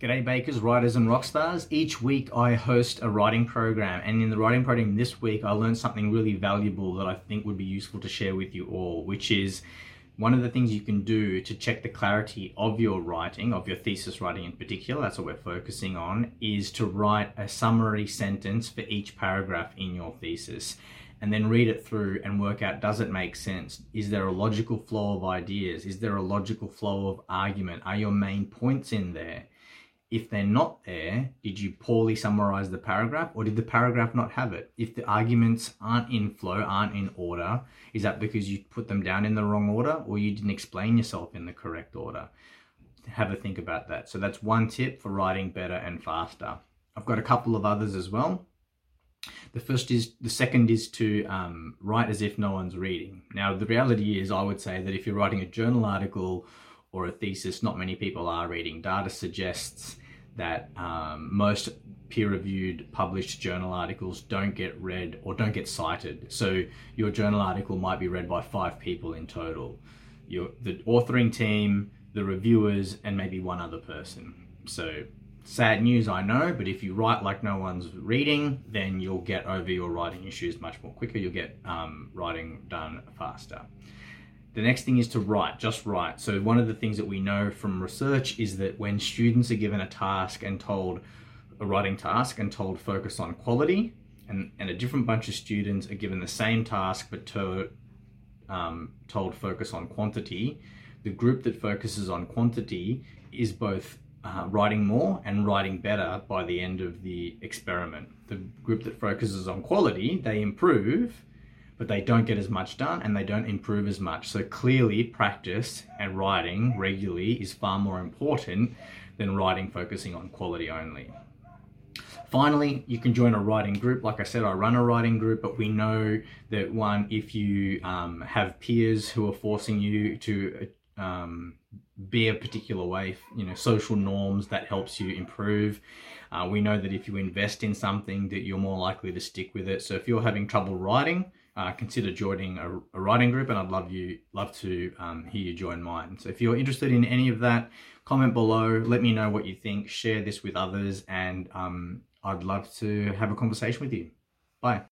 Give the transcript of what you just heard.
G'day bakers, writers and rock stars. Each week I host a writing program and in the writing program this week I learned something really valuable that I think would be useful to share with you all, which is one of the things you can do to check the clarity of your writing, of your thesis writing in particular, that's what we're focusing on, is to write a summary sentence for each paragraph in your thesis and then read it through and work out does it make sense? Is there a logical flow of ideas? Is there a logical flow of argument? Are your main points in there? If they're not there, did you poorly summarize the paragraph or did the paragraph not have it? If the arguments aren't in flow, aren't in order, is that because you put them down in the wrong order or you didn't explain yourself in the correct order? Have a think about that. So that's one tip for writing better and faster. I've got a couple of others as well. The first is, the second is to um, write as if no one's reading. Now, the reality is, I would say that if you're writing a journal article or a thesis, not many people are reading. Data suggests that um, most peer-reviewed published journal articles don't get read or don't get cited. So your journal article might be read by five people in total. Your, the authoring team, the reviewers, and maybe one other person. So sad news, I know, but if you write like no one's reading, then you'll get over your writing issues much more quicker. You'll get um, writing done faster. The next thing is to write, just write. So one of the things that we know from research is that when students are given a task and told a writing task and told focus on quality, and, and a different bunch of students are given the same task but to, um, told focus on quantity, the group that focuses on quantity is both uh, writing more and writing better by the end of the experiment. The group that focuses on quality, they improve, but they don't get as much done and they don't improve as much. So clearly practice and writing regularly is far more important than writing focusing on quality only. Finally, you can join a writing group. Like I said, I run a writing group, but we know that one, if you um, have peers who are forcing you to um, be a particular way, you know, social norms that helps you improve. Uh, we know that if you invest in something that you're more likely to stick with it. So if you're having trouble writing, uh, consider joining a, a, writing group and I'd love you love to um, hear you join mine. So if you're interested in any of that, comment below, let me know what you think, share this with others and um, I'd love to have a conversation with you. Bye.